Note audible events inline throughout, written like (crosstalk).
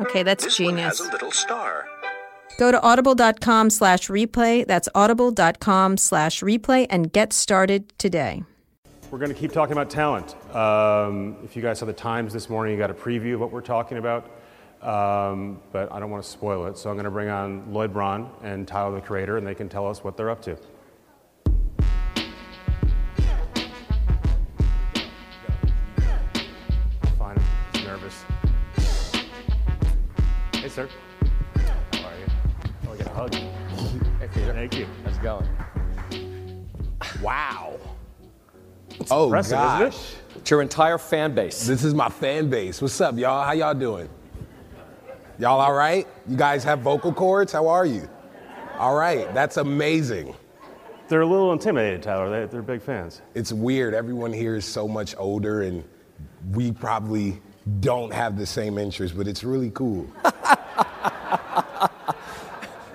Okay, that's This one genius. has a little star. Go to audible.com slash replay. That's audible.com slash replay and get started today. We're going to keep talking about talent. Um, if you guys saw the Times this morning, you got a preview of what we're talking about. Um, but I don't want to spoil it, so I'm going to bring on Lloyd Braun and Tyler the Creator, and they can tell us what they're up to. Sir. How are you? Oh, I get a hug. Hey, Peter. Thank you. How's it going? Wow. oh impressive, isn't gosh. it? It's your entire fan base. This is my fan base. What's up, y'all? How y'all doing? Y'all all right? You guys have vocal cords? How are you? All right. That's amazing. They're a little intimidated, Tyler. They, they're big fans. It's weird. Everyone here is so much older and we probably don't have the same interests, but it's really cool. (laughs)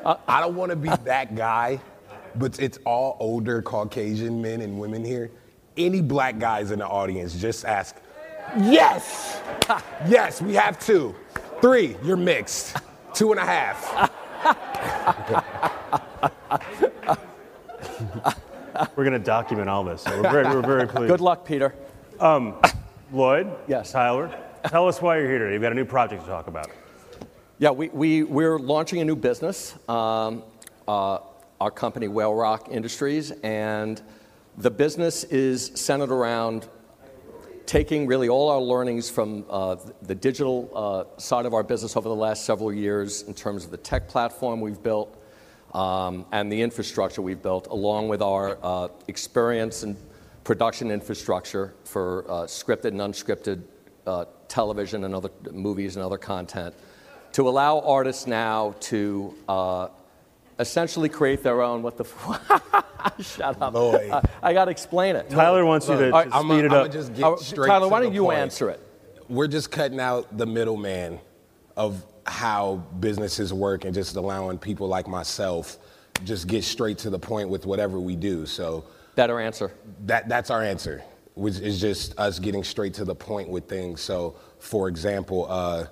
I don't want to be that guy, but it's all older Caucasian men and women here. Any black guys in the audience, just ask, yes! yes, we have two. Three, you're mixed. Two and a half. We're going to document all this. So we're very, we're very pleased. Good luck, Peter. Um, Lloyd? Yes. Tyler? Tell us why you're here today. You've got a new project to talk about. Yeah, we, we, we're launching a new business, um, uh, our company, Whalerock Industries, and the business is centered around taking really all our learnings from uh, the digital uh, side of our business over the last several years in terms of the tech platform we've built um, and the infrastructure we've built, along with our uh, experience and production infrastructure for uh, scripted and unscripted uh, television and other movies and other content, to allow artists now to uh, essentially create their own. What the? F- (laughs) Shut up! Lloyd. I, I got to explain it. Tyler wants you to, Look, to I'm speed it I'ma up. just get Uh, straight Tyler, to why the don't you point. answer it? We're just cutting out the middleman of how businesses work and just allowing people like myself just get straight to the point with whatever we do. So Better answer. that that's our answer, which is just us getting straight to the point with things. So, for example, uh,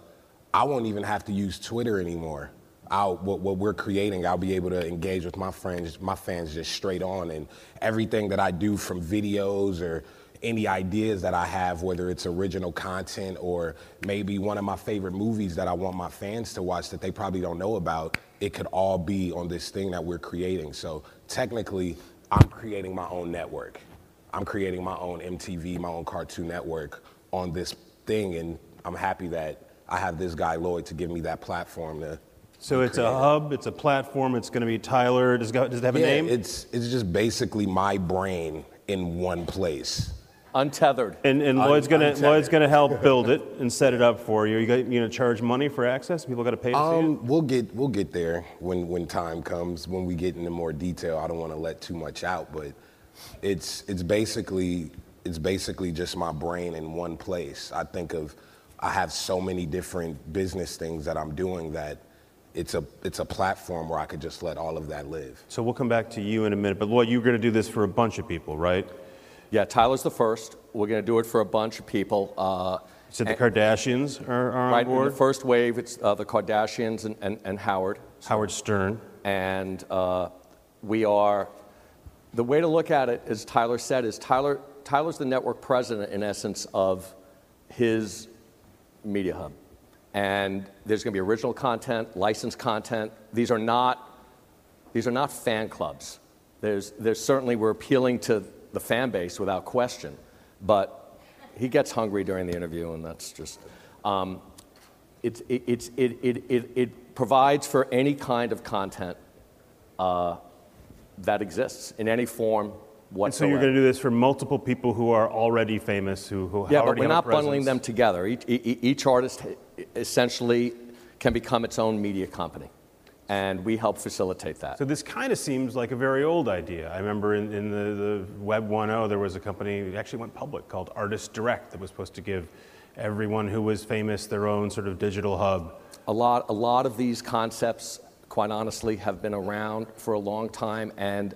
I won't even have to use Twitter anymore. I'll, what, what we're creating, I'll be able to engage with my friends, my fans just straight on, and everything that I do from videos or any ideas that I have, whether it's original content or maybe one of my favorite movies that I want my fans to watch that they probably don't know about, it could all be on this thing that we're creating. So technically, I'm creating my own network. I'm creating my own MTV, my own Cartoon Network on this thing, and I'm happy that I have this guy Lloyd to give me that platform to. So it's a hub, it's a platform, it's going to be Tyler. Does it, go- does it have a yeah, name? it's it's just basically my brain in one place. Untethered. and and Lloyd's going to untethered. Lloyd's going to help (laughs) build it and set it up for you. You, got, you going to charge money for access? People got to pay to see it? Um, we'll get we'll get there when when time comes when we get into more detail. I don't want to let too much out, but it's it's basically it's basically just my brain in one place. I think of I have so many different business things that I'm doing that it's a it's a platform where I could just let all of that live. So we'll come back to you in a minute. But Lloyd, you're going to do this for a bunch of people, right? Yeah, Tyler's the first. We're going to do it for a bunch of people. Uh, So the Kardashians are, are on right in board. the first wave, it's uh, the Kardashians and, and, and Howard. Howard Stern. And uh, we are, the way to look at it, as Tyler said, is Tyler, Tyler's the network president, in essence, of his media hub. and there's going to be original content, licensed content. These are not these are not fan clubs. There's, there's certainly we're appealing to the fan base without question, but he gets hungry during the interview, and that's just. Um, it, it, it, it, it, it provides for any kind of content uh, that exists in any form whatsoever. And so you're going to do this for multiple people who are already famous, who, who yeah, but we're not bundling them together. Each, each artist essentially can become its own media company, and we help facilitate that. So this kind of seems like a very old idea. I remember in, in the, the Web 1.0, there was a company that actually went public called Artist Direct that was supposed to give everyone who was famous their own sort of digital hub. A lot, a lot of these concepts, quite honestly, have been around for a long time, and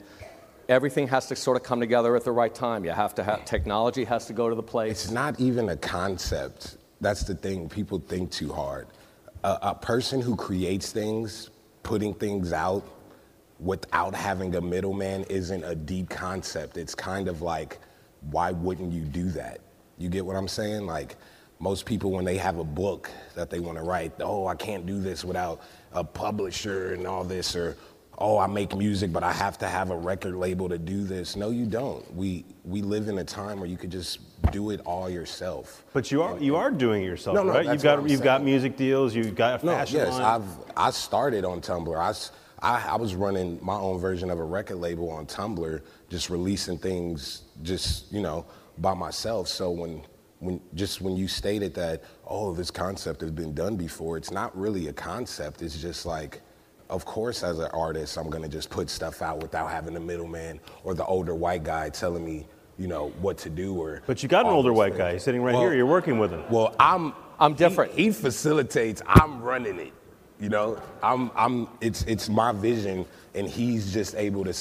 everything has to sort of come together at the right time. You have to have technology has to go to the place. It's not even a concept. That's the thing. People think too hard. A, a person who creates things, putting things out without having a middleman isn't a deep concept. It's kind of like, why wouldn't you do that? You get what I'm saying? Like, most people, when they have a book that they want to write, oh, I can't do this without a publisher and all this, or oh, I make music, but I have to have a record label to do this. No, you don't. We we live in a time where you could just do it all yourself. But you are you are doing it yourself, No, no, right? You've got you've got music deals, you've got a No, fashion yes, line. I've I started on Tumblr. I I was running my own version of a record label on Tumblr, just releasing things, just you know, by myself. So when when just when you stated that, oh, this concept has been done before, it's not really a concept. It's just like. Of course, as an artist, I'm gonna just put stuff out without having the middleman or the older white guy telling me, you know, what to do or. but you got an older white things. guy sitting right Well- here. You're working with him. Well, I'm I'm different. He, he facilitates. I'm running it. You know, I'm I'm. It's it's my vision, and he's just able to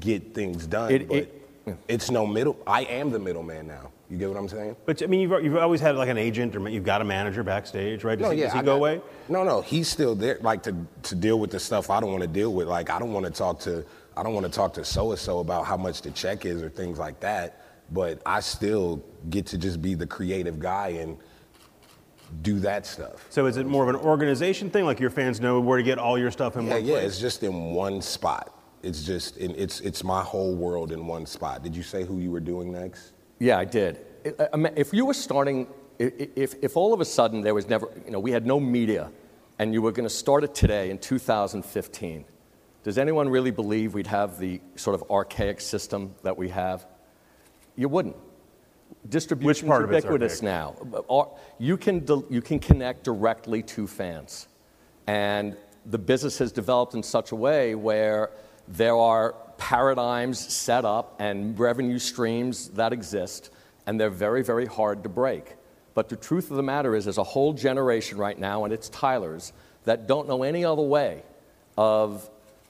get things done. It- but it- it's no middle. I am the middleman now. You get what I'm saying? But I mean, you've, you've always had like an agent, or you've got a manager backstage, right? Does he, does he I go got- away? No, no, he's still there. Like to to deal with the stuff I don't want to deal with. Like I don't want to talk to I don't want to talk to so and so about how much the check is or things like that. But I still get to just be the creative guy and do that stuff. So is it more of an organization thing, like your fans know where to get all your stuff in Yeah, one yeah, place? it's just in one spot. It's just in, it's it's my whole world in one spot. Did you say who you were doing next? Yeah, I did. I- I mean, If you were starting, if, if all of a sudden there was never, you know, we had no media, and you were going to start it today in 2015, does anyone really believe we'd have the sort of archaic system that we have? You wouldn't. Distribution is ubiquitous now. Uh, you can, you can connect directly to fans. And the business has developed in such a way where there are paradigms set up and revenue streams that exist, and they're very, very hard to break. But the truth of the matter is, there's a whole generation right now, and it's Tyler's, that don't know any other way of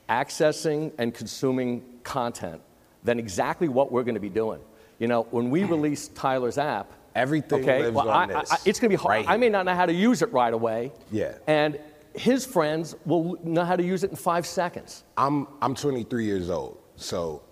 accessing and consuming content than exactly what we're going to be doing. You know, when we release Tyler's app, Everything okay, lives well, on I- this, I- it's going to be hard. right I may not know how to use it right away. Yeah. And his friends will know how to use it in five seconds. I'm I'm 23 years old, so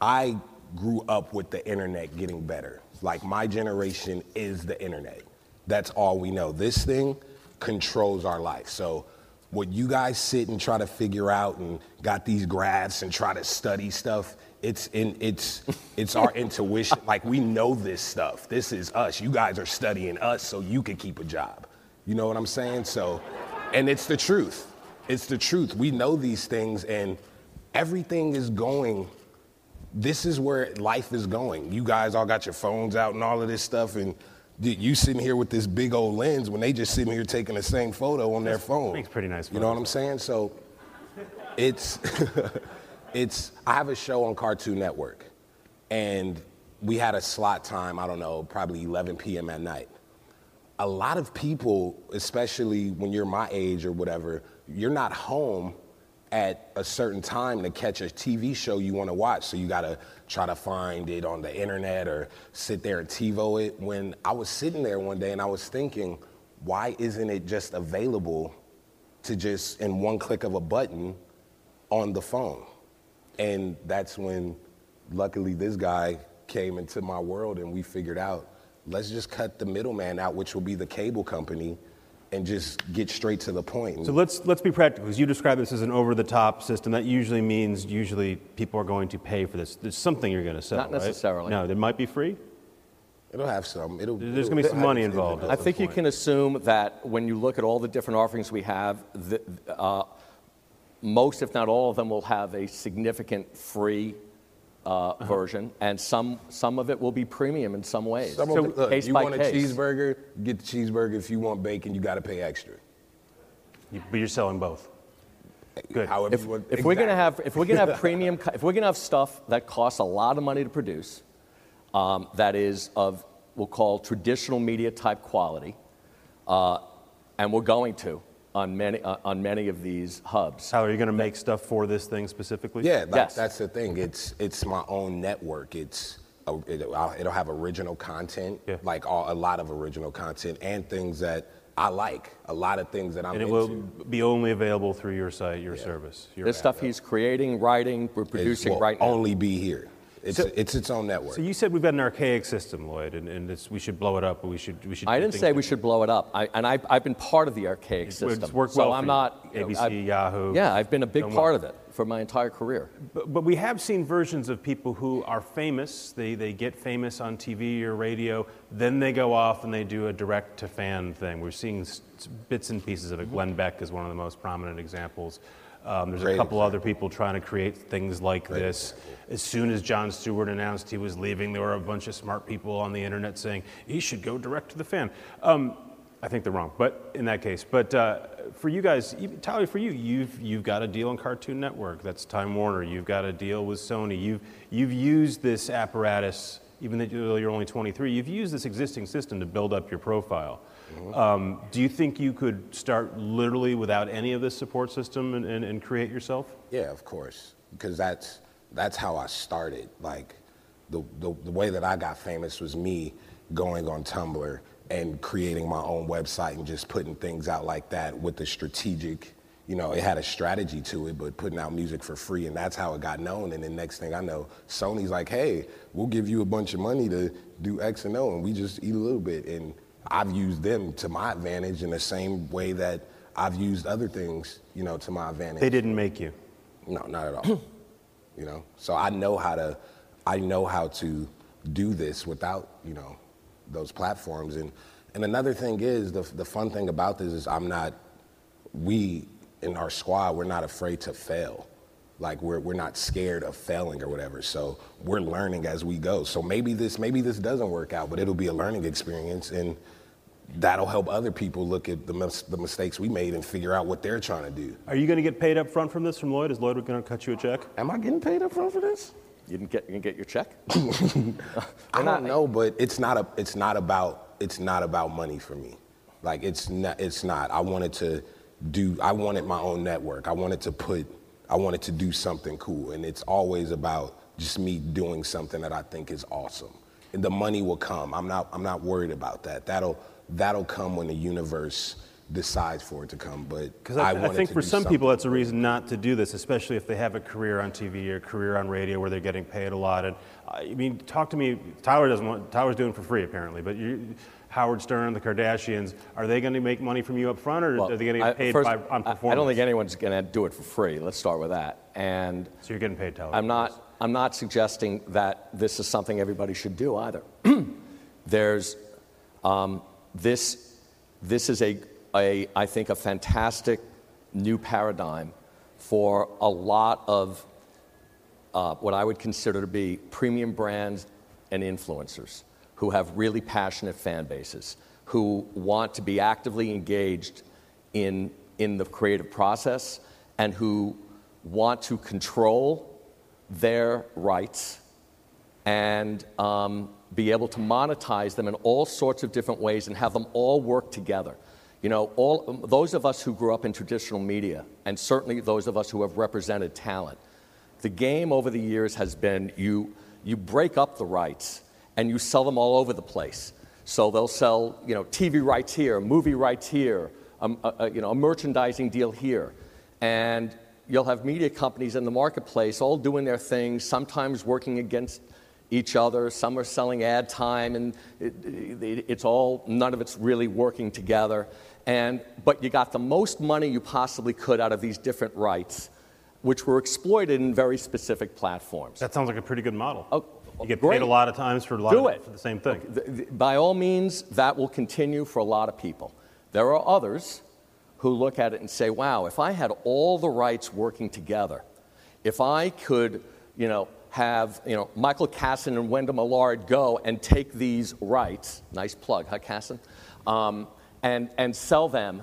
I grew up with the internet getting better. Like my generation is the internet. That's all we know. This thing controls our life. So what you guys sit and try to figure out and got these graphs and try to study stuff, it's in it's it's our (laughs) intuition. Like we know this stuff. This is us. You guys are studying us so you can keep a job. You know what I'm saying? So and it's the truth. It's the truth. We know these things and everything is going this is where life is going. You guys all got your phones out and all of this stuff, and you sitting here with this big old lens when they just sitting here taking the same photo on their phone. makes pretty nice You know what. I'm saying? So it's (laughs) it's I have a show on Cartoon Network, and we had a slot time. I don't know, probably 11 p.m. at night a lot of people, especially when you're my age or whatever, you're not home at a certain time to catch a TV show you want to watch. So you got to try to find it on the internet or sit there and TiVo it. When I was sitting there one day and I was thinking, why isn't it just available to just in one click of a button on the phone? And that's when, luckily, this guy came into my world and we figured out let's just cut the middleman out, which will be the cable company, and just get straight to the point. So let's let's be practical. Because you describe this as an over-the-top system. That usually means usually people are going to pay for this. There's something you're going to sell. Not right? necessarily. No, it might be free. It'll have some. It'll, There's it'll- gonna be some money involved. I think you point. can assume that when you look at all the different offerings we have, the, uh, most, if not all of them, will have a significant free uh, version, and some, some of it will be premium in some ways. Some of So it, look, case you by want a cheeseburger, get the cheeseburger. If you want bacon, you got to pay extra. You- But you're selling both. Good. However If, you want- if we're going to have if we're going to have premium if we're going to have stuff that costs a lot of money to produce, um, that is of we'll call traditional media type quality, uh, and we're going to on many uh, on many of these hubs. How are you going to make stuff for this thing specifically? Yeah, like, Yes. that's the thing. It's it's my own network. It's a, it'll, I'll- it'll have original content, Yeah. like all, a lot of original content, and things that I like. A lot of things that I'm And it into. will be only available through your site, your service. Your This app. stuff he's creating, writing, we're It producing will right now. only be here. It's So- it's its own network. So you said we've got an archaic system, Lloyd, and, and it's, we should blow it up, but we should we should. I didn't say we should blow it up, I, and I, I've been part of the archaic It's- system. it's worked so well I'm for you. not you know, ABC, I've- Yahoo, Yeah, I've been a big part well. of it for my entire career. But, but we have seen versions of people who are famous. They, they get famous on TV or radio, then they go off and they do a direct to fan thing. We're seeing bits and pieces of it. Mm-hmm. Glenn Beck is one of the most prominent examples. Um, there's a couple example. other people trying to create things like this. As soon as Jon Stewart announced he was leaving, there were a bunch of smart people on the internet saying he should go direct to the fan. Um, I think they're wrong, but in that case. But uh, for you guys, you- Tyler, for you, you've you've got a deal on Cartoon Network. That's Time Warner. You've got a deal with Sony. You've you've used this apparatus, even though you're only 23. You've used this existing system to build up your profile. Um, do you think you could start literally without any of this support system and, and, and create yourself? Yeah, of course, because that's that's how I started. Like the, the the way that I got famous was me going on Tumblr and creating my own website and just putting things out like that with the strategic. You know, it had a strategy to it, but putting out music for free, and that's how it got known. And the next thing I know, Sony's like, "Hey, we'll give you a bunch of money to do X and O, and we just eat a little bit." And I've used them to my advantage in the same way that I've used other things, you know, to my advantage. They didn't make you. No, not at all. (clears throat) you know, so I know how to, I know how to do this without, you know, those platforms. And and another thing is the the fun thing about this is I'm not, we in our squad we're not afraid to fail. Like we're we're not scared of failing or whatever. So we're learning as we go. So maybe this maybe this doesn't work out, but it'll be a learning experience and. That'll help other people look at the, mis- the mistakes we made and figure out what they're trying to do. Are you going to get paid up front from this from Lloyd? Is Lloyd going to cut you a check? Am I getting paid up front for this? You didn't get you can get your check. (laughs) I don't know, but it's not a, it's not about it's not about money for me. Like it's not it's not. I wanted to do I wanted my own network. I wanted to put I wanted to do something cool and it's always about just me doing something that I think is awesome. And the money will come. I'm not I'm not worried about that. That'll that'll come when the universe decides for it to come. But Because I, I wanted think to for some people that's a reason not to do this, especially if they have a career on TV or a career on radio where they're getting paid a lot. And I mean, talk to me. Tyler doesn't want. Tyler's doing it for free apparently, but you, Howard Stern, the Kardashians, are they going to make money from you up front, or Well, are they going to get paid first, by, on I- performance? I don't think anyone's going to do it for free. Let's start with that. And So you're getting paid, Tyler. I'm not, I'm not suggesting that this is something everybody should do either. (clears throat) There's, um, this, this is a, a, I think, a fantastic new paradigm for a lot of uh, what I would consider to be premium brands and influencers who have really passionate fan bases, who want to be actively engaged in, in the creative process, and who want to control their rights and um, be able to monetize them in all sorts of different ways and have them all work together. You know, all, those of us who grew up in traditional media, and certainly those of us who have represented talent, the game over the years has been you, you break up the rights and you sell them all over the place. So they'll sell, you know, TV rights here, movie rights here, um, a, a, you know, a merchandising deal here. And you'll have media companies in the marketplace all doing their things, sometimes working against each other. Some are selling ad time, and it, it, it's all, none of it's really working together. And, but you got the most money you possibly could out of these different rights, which were exploited in very specific platforms. That sounds like a pretty good model. Oh, you get great. paid a lot of times for a lot Do of, it. for the same thing. Th- th- By all means, that will continue for a lot of people. There are others who look at it and say, wow, if I had all the rights working together, if I could, you know, have, you know, Michael Kassan and Wenda Millard go and take these rights, nice plug, huh, Kassan, um, and, and sell them,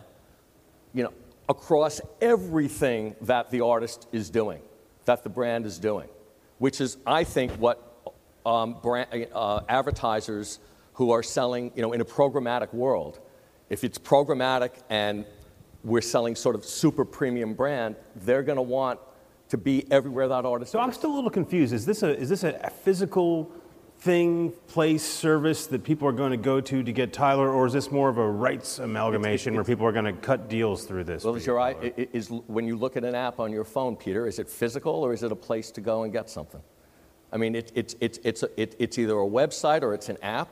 you know, across everything that the artist is doing, that the brand is doing, which is, I think, what um, brand, uh, advertisers who are selling, you know, in a programmatic world, if it's programmatic and we're selling sort of super premium brand, they're going to want to be everywhere that artist So is. I'm still a little confused. Is this a is this a, physical thing, place, service that people are going to go to to get Tyler, or is this more of a rights amalgamation where people are going to cut deals through this? Well, is your eye, is, when you look at an app on your phone, Peter, is it physical or is it a place to go and get something? I mean, it, it's, it's, it's, a, it, it's either a website or it's an app,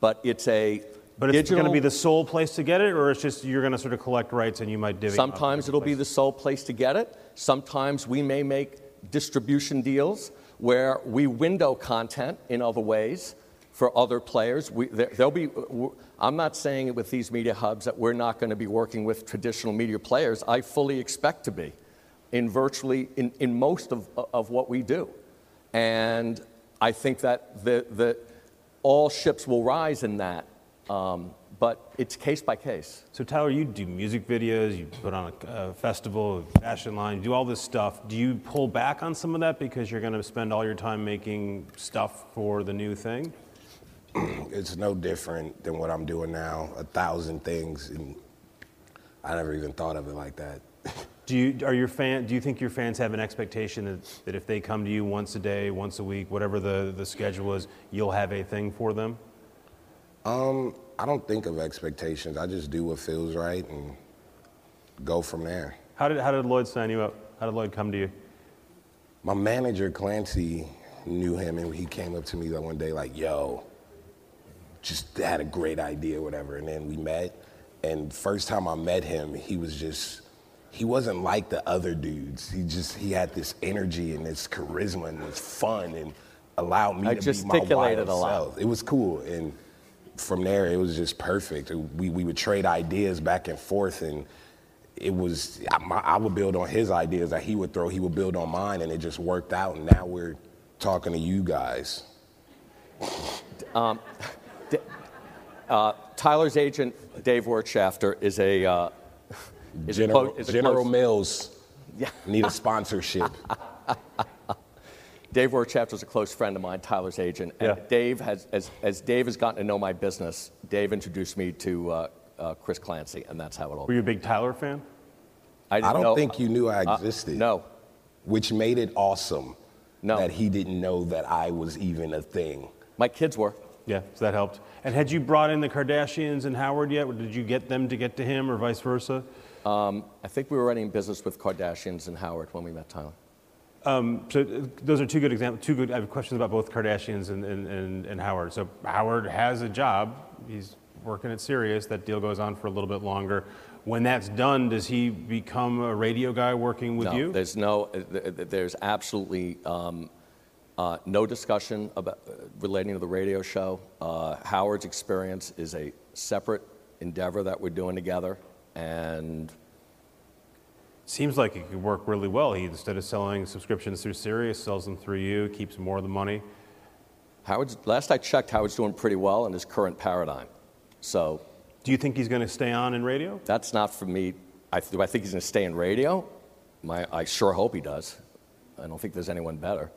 but it's a But it's going to be the sole place to get it, or it's just you're going to sort of collect rights and you might divvy. Sometimes it'll be the sole place to get it. Sometimes we may make distribution deals where we window content in other ways for other players. We, there, there'll be, I'm not saying it with these media hubs that we're not going to be working with traditional media players. I fully expect to be in virtually, in, in most of, of what we do. And I think that the, the, all ships will rise in that. Um, but it's case by case. So Tyler, you do music videos, you put on a, a festival, a fashion line, you do all this stuff. Do you pull back on some of that because you're going to spend all your time making stuff for the new thing? (clears throat) It's no different than what I'm doing now. A thousand things, and I never even thought of it like that. (laughs) Do you are your fan? Do you think your fans have an expectation that, that if they come to you once a day, once a week, whatever the, the schedule is, you'll have a thing for them? Um, I don't think of expectations. I just do what feels right and go from there. How did how did Lloyd sign you up? How did Lloyd come to you? My manager Clancy knew him, and he came up to me that one day like, "Yo, just had a great idea, whatever." And then we met, and first time I met him, he was just. He wasn't like the other dudes. He just he had this energy and this charisma and this fun and allowed me I to be my gesticulated wild a lot. self. It was cool, and from there it was just perfect. We we would trade ideas back and forth, and it was I, my, I would build on his ideas that he would throw. He would build on mine, and it just worked out. And now we're talking to you guys. (laughs) Uh, Tyler's agent, Dave Wirtschafter, is a, uh, is a General, clo- is a General Mills Yeah. need a (laughs) sponsorship. (laughs) Dave Wirtschafter is a close friend of mine, Tyler's agent. And Yeah. Dave has, as, as Dave has gotten to know my business, Dave introduced me to uh, uh, Chris Clancy, and that's how it all. Were you a big Tyler fan? I, I didn't don't know- think you knew I uh, existed. no, Which made it awesome No. that he didn't know that I was even a thing. my kids were. Yeah, so that helped. And had you brought in the Kardashians and Howard yet? Or did you get them to get to him, or vice versa? I think we were running business with Kardashians and Howard when we met Tyler. So uh, those are two good examples. Two good. I have questions about both Kardashians and, and, and, and Howard. So Howard has a job. He's working at Sirius. That deal goes on for a little bit longer. When that's done, does he become a radio guy working with no, you? There's no, uh, th- th- there's absolutely um, uh, no discussion about uh, relating to the radio show. Uh, Howard's experience is a separate endeavor that we're doing together, and Seems like it could work really well. He instead of selling subscriptions through Sirius, sells them through you, keeps more of the money. Howard's. Last I checked, Howard's doing pretty well in his current paradigm. So Do you think he's going to stay on in radio? that's not for me. I, do I think he's going to stay in radio? My, I sure hope he does. I don't think there's anyone better,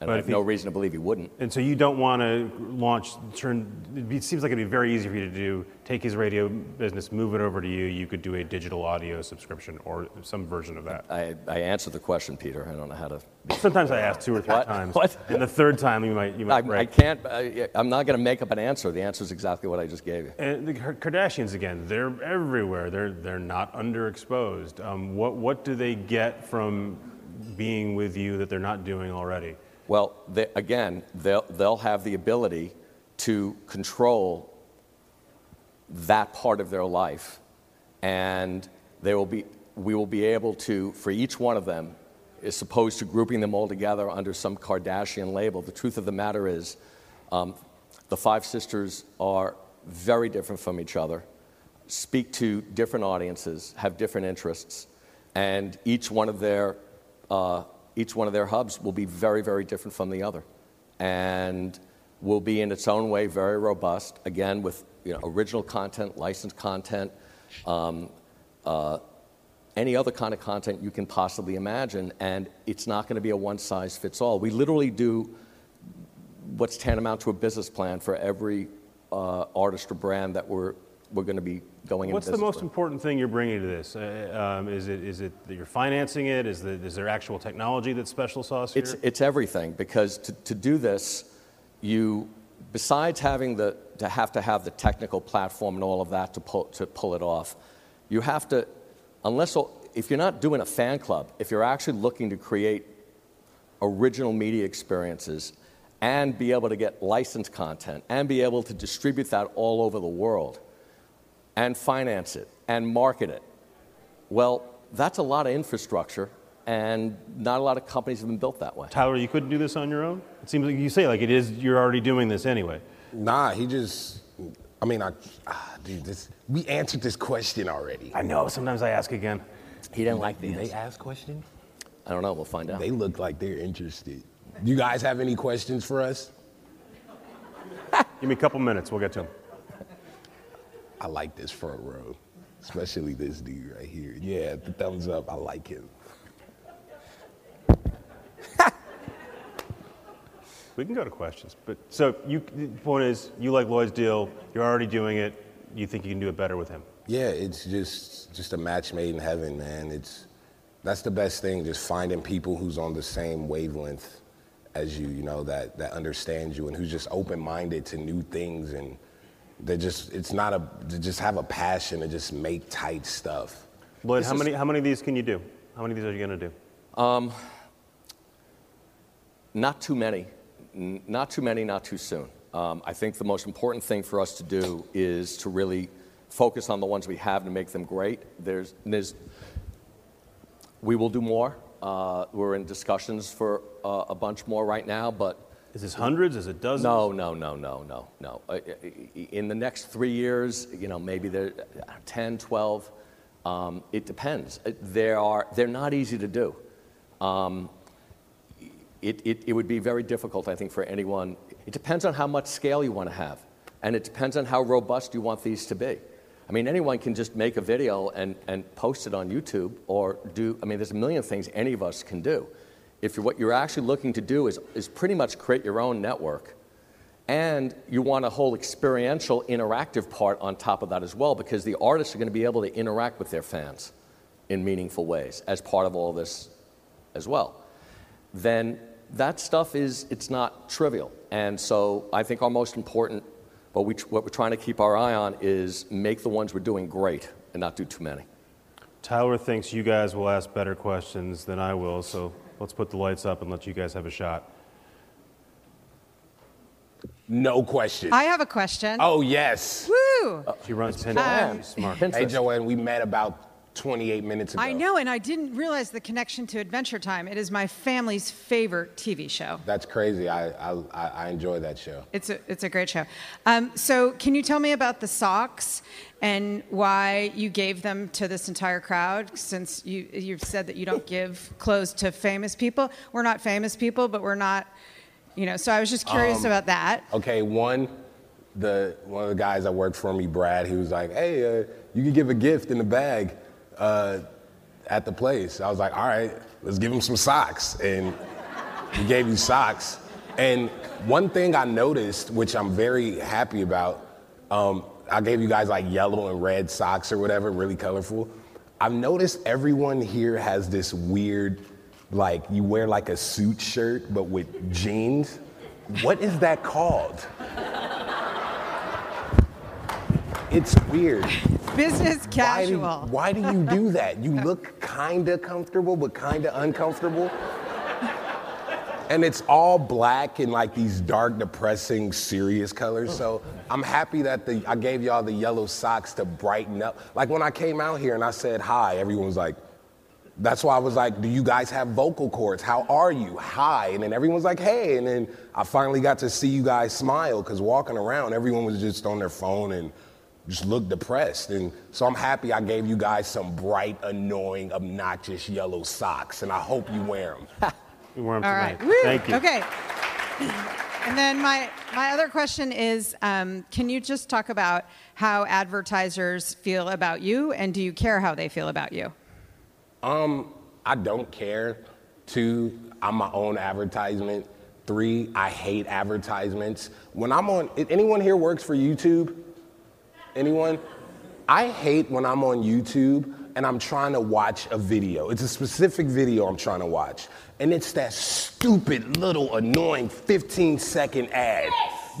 and But I have no reason to believe he wouldn't. And so you don't want to launch, turn, it seems like it'd be very easy for you to do, take his radio business, move it over to you. You could do a digital audio subscription or some version of that. I, I answered the question, Peter. I don't know how to. (laughs) Sometimes I ask two or three What? times. What? And the third time you might, you I, might I break. can't. I, I'm not going to make up an answer. The answer is exactly what I just gave you. And the Kardashians again, they're everywhere. They're they're not underexposed. Um, what what do they get from being with you that they're not doing already? Well, they, again, they'll, they'll have the ability to control that part of their life. And they will be, we will be able to, for each one of them, as opposed to grouping them all together under some Kardashian label, the truth of the matter is um, the five sisters are very different from each other, speak to different audiences, have different interests, and each one of their, uh, each one of their hubs will be very, very different from the other. And will be in its own way very robust, again, with you know, original content, licensed content, um, uh, any other kind of content you can possibly imagine, and it's not going to be a one size fits all. We literally do what's tantamount to a business plan for every uh, artist or brand that we're, we're going to be going What's into the most important thing you're bringing to this? Uh, um, is, it, is it that you're financing it? Is, the, is there actual technology that's special sauce here? It's, it's everything because to, to do this, you, besides having the, to have to have the technical platform and all of that to pull, to pull it off, you have to, unless, if you're not doing a fan club, if you're actually looking to create original media experiences and be able to get licensed content and be able to distribute that all over the world and finance it and market it, well, that's a lot of infrastructure and not a lot of companies have been built that way. Tyler, you couldn't do this on your own? It seems like you say like it is, you're already doing this anyway. Nah, he just. I mean, I, ah, dude, this. We answered this question already. I know, sometimes I ask again. He didn't like the Did they answer. ask questions? I don't know. We'll find out. They look like they're interested. Do you guys have any questions for us? Give me a couple minutes, we'll get to them. I like this front row, especially this dude right here. Yeah, the thumbs up. I like him. (laughs) We can go to questions. But so you, the point is, you like Lloyd's deal, you're already doing it, you think you can do it better with him. Yeah, it's just just a match made in heaven, man. It's that's the best thing, just finding people who's on the same wavelength as you, you know, that that understands you and who's just open-minded to new things and they just it's not a to just have a passion to just make tight stuff. Lloyd, This how is- many, how many of these can you do? How many of these are you going to do? Not too many. N- Not too many, not too soon. Um, I think the most important thing for us to do is to really focus on the ones we have to make them great. There's, there's, we will do more. Uh, we're in discussions for uh, a bunch more right now, but Is this hundreds? Is it dozens? no, no, no, no, no, no. In the next three years, you know, maybe they're 10, 12. Um, it depends. Uh, There are, they're not easy to do. Um, it, it, it would be very difficult, I think, for anyone. It depends on how much scale you want to have, and it depends on how robust you want these to be. I mean, anyone can just make a video and, and post it on YouTube or do, I mean, there's a million things any of us can do. If what you're actually looking to do is, is pretty much create your own network, and you want a whole experiential, interactive part on top of that as well, because the artists are going to be able to interact with their fans in meaningful ways as part of all this as well then that stuff is it's not trivial. And so I think our most important, what, we, what we're trying to keep our eye on is make the ones we're doing great and not do too many. Tyler thinks you guys will ask better questions than I will, so let's put the lights up and let you guys have a shot. No question. I have a question. oh yes. Woo! She runs Pinterest. Um, She's smart. Hey Joanne, we met about 28 minutes ago. I know, and I didn't realize the connection to Adventure Time. It is my family's favorite TV show. That's crazy. I, I I I enjoy that show. It's a, it's a great show. Um, so, can you tell me about the socks and why you gave them to this entire crowd? Since you, you've said that you don't give clothes to famous people. We're not famous people, but we're not, you know, so I was just curious about that. Okay, one, the one of the guys that worked for me, Brad, he was like, "Hey, uh, you can give a gift in the bag uh, at the place." I was like, "All right, let's give him some socks," and he gave you socks. And one thing I noticed, which I'm very happy about, um, I gave you guys like yellow and red socks or whatever, really colorful. I've noticed everyone here has this weird, like you wear like a suit shirt but with jeans. What is that called? It's weird. Business Why do, casual. why do you do that? You (laughs) look kinda comfortable but kinda uncomfortable. and it's all black and like these dark, depressing, serious colors. So I'm happy that the I gave y'all the yellow socks to brighten up. Like when I came out here and I said hi, everyone was like, that's why I was like, do you guys have vocal cords? How are you? Hi. And then everyone's like, hey. And then I finally got to see you guys smile because walking around, everyone was just on their phone and just looked depressed. And so I'm happy I gave you guys some bright, annoying, obnoxious yellow socks. And I hope you wear them. We (laughs) wear 'em All tonight. right. Woo. Thank you. Okay. And then my, my other question is um, can you just talk about how advertisers feel about you and do you care how they feel about you? Um, I don't care. Two, I'm my own advertisement. Three, I hate advertisements. When I'm on, anyone here works for YouTube? Anyone? I hate when I'm on YouTube and I'm trying to watch a video. It's a specific video I'm trying to watch. And it's that stupid little annoying 15 second ad.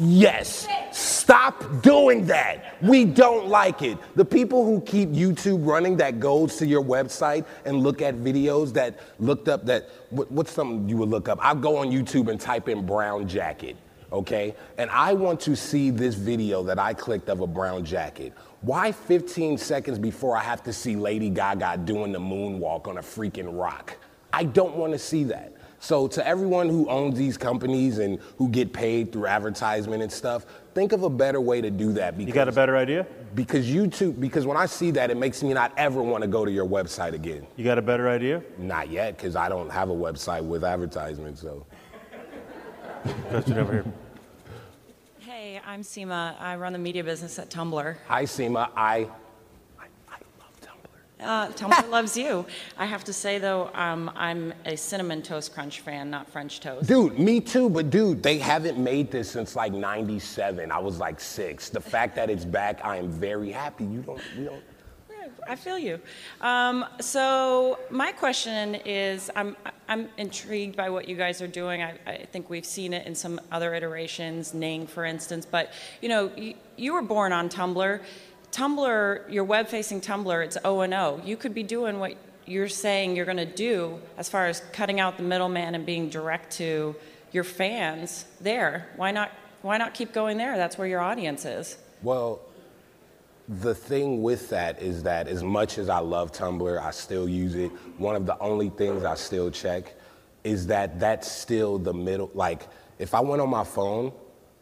Yes. Stop doing that. We don't like it. The people who keep YouTube running that goes to your website and look at videos that looked up that, what, what's something you would look up? I'll go on YouTube and type in brown jacket, okay? And I want to see this video that I clicked of a brown jacket. Why 15 seconds before I have to see Lady Gaga doing the moonwalk on a freaking rock? I don't want to see that. So to everyone who owns these companies and who get paid through advertisement and stuff, think of a better way to do that. Because, You got a better idea? Because YouTube, because when I see that, it makes me not ever want to go to your website again. You got a better idea? Not yet, because I don't have a website with advertisement. So Question over here. Hey, I'm Seema. I run the media business at Tumblr. hi, Seema, I, I, I love Tumblr. Uh, Tumblr (laughs) loves you. I have to say, though, um, I'm a Cinnamon Toast Crunch fan, not French toast. Dude, me too, but dude, they haven't made this since like 97. I was like six. The fact that it's back, I am very happy. You don't, you don't. I feel you. Um, so my question is, I'm I'm intrigued by what you guys are doing. I, I think we've seen it in some other iterations, Ning, for instance. But you know, you, you were born on Tumblr. Tumblr, your web-facing Tumblr, it's O and O. You could be doing what you're saying you're going to do as far as cutting out the middleman and being direct to your fans there. Why not? Why not keep going there? That's where your audience is. Well, the thing with that is that as much as I love Tumblr, I still use it. One of the only things I still check is that that's still the middle. Like, if I went on my phone,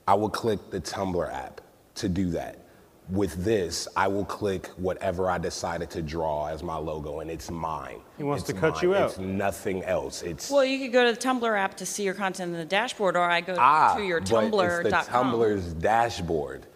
I would click the Tumblr app to do that. With this, I will click whatever I decided to draw as my logo, and it's mine. He wants It's to cut mine. you out. It's nothing else. It's Well, you could go to the Tumblr app to see your content in the dashboard, or I go ah, to your but Tumblr.com. it's the Tumblr's dashboard,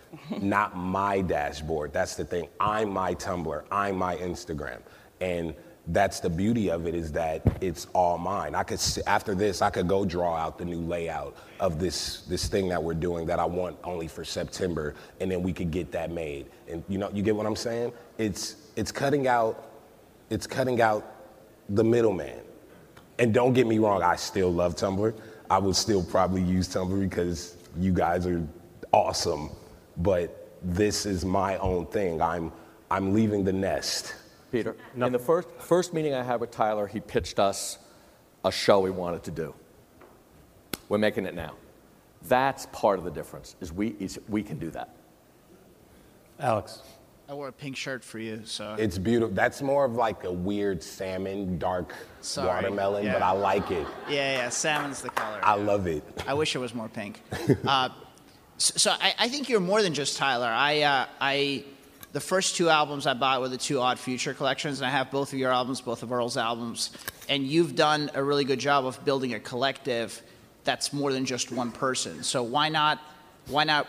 not my dashboard. That's the thing. I'm my Tumblr. I'm my Instagram, and that's the beauty of it is that it's all mine. I could after this, I could go draw out the new layout of this this thing that we're doing that I want only for September, and then we could get that made. And you know, you get what I'm saying? It's it's cutting out it's cutting out the middleman. And don't get me wrong, I still love Tumblr. I would still probably use Tumblr because you guys are awesome. But this is my own thing. I'm I'm leaving the nest. Peter, in the first, first meeting I had with Tyler, he pitched us a show we wanted to do. We're making it now. That's part of the difference, is we, is we can do that. Alex. I wore a pink shirt for you, so It's beautiful. That's more of like a weird salmon, dark Sorry. watermelon, but I like it. yeah, yeah, salmon's the color. I love it. I wish it was more pink. (laughs) uh, so so I, I think you're more than just Tyler. I, uh, I, the first two albums I bought were the two Odd Future collections, and I have both of your albums, both of Earl's albums, and you've done a really good job of building a collective that's more than just one person. So why not, why not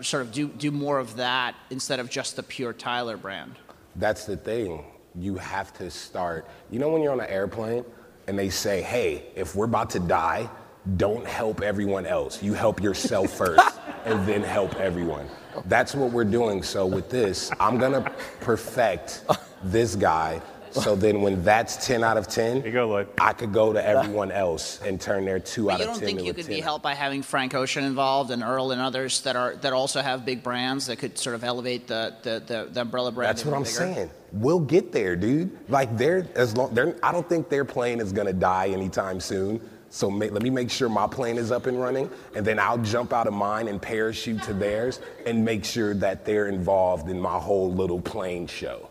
sort of do do more of that instead of just the pure Tyler brand? That's the thing. You have to start. You know, when you're on an airplane and they say, hey, if we're about to die, don't help everyone else. You help yourself (laughs) first and then help everyone. That's what we're doing. So, with this, I'm going to perfect this guy. So then, when that's 10 out of 10, Here you go, Lloyd. I could go to everyone else and turn their 2 But out you of don't 10 think to you a could 10. be helped by having Frank Ocean involved and Earl and others that are that also have big brands that could sort of elevate the the, the, the umbrella brand. That's what even I'm bigger? saying. We'll get there, dude. Like they're as long they're I don't think their plane is gonna die anytime soon. So ma- let me make sure my plane is up and running, and then I'll jump out of mine and parachute to theirs and make sure that they're involved in my whole little plane show.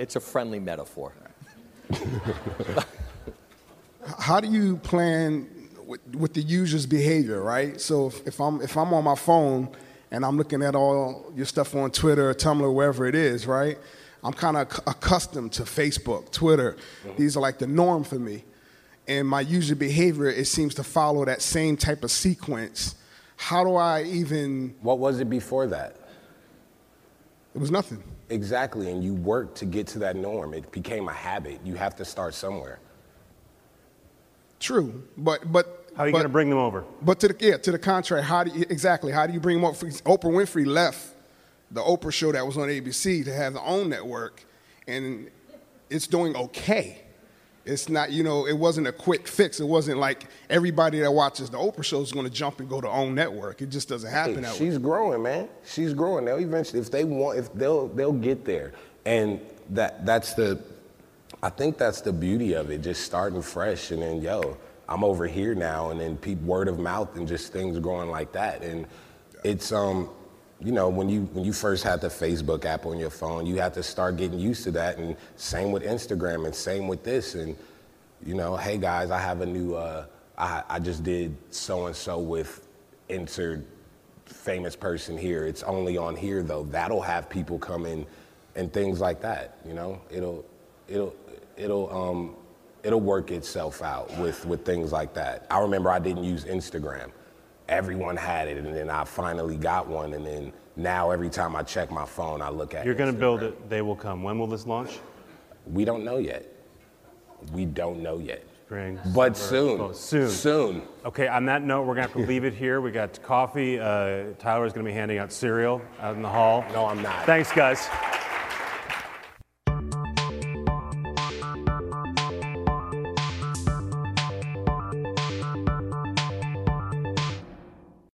It's a friendly metaphor. (laughs) how do you plan with, with the user's behavior, right? So if, if I'm if I'm on my phone and I'm looking at all your stuff on Twitter, Tumblr, wherever it is, right? I'm kind of accustomed to Facebook, Twitter. Mm-hmm. These are like the norm for me. And my user behavior, it seems to follow that same type of sequence. How do I even? What was it before that? It was nothing. Exactly, and you worked to get to that norm. It became a habit. You have to start somewhere. True, but but How are you but- going to bring them over? But to the yeah, to the contrary, how do you exactly? How do you bring them up? Oprah Winfrey left the Oprah show that was on ABC to have their own network, and it's doing okay. It's not, you know, it wasn't a quick fix. It wasn't like everybody that watches the Oprah show is going to jump and go to own network. It just doesn't happen Hey, that way. she's growing, man. She's growing. They'll eventually, if they want, if they'll, they'll get there. And that, that's the, I think that's the beauty of it. Just starting fresh, and then yo, I'm over here now, and then word of mouth and just things growing like that. And it's um, you know, when you when you first had the Facebook app on your phone, you had to start getting used to that. And same with Instagram, and same with this. And you know, hey guys, I have a new. Uh, I I just did so and so with insert famous person here. It's only on here though. That'll have people come in and things like that. You know, it'll it'll it'll um it'll work itself out with with things like that. I remember I didn't use Instagram. Everyone had it, and then I finally got one, and then now every time I check my phone, I look at. You're going to build it. They will come. When will this launch? We don't know yet. We don't know yet. Spring. But soon. oh, soon. Soon. Okay, on that note, we're going to have to leave it here. We got coffee. Uh, Tyler's going to be handing out cereal out in the hall. No, I'm not. Thanks, guys.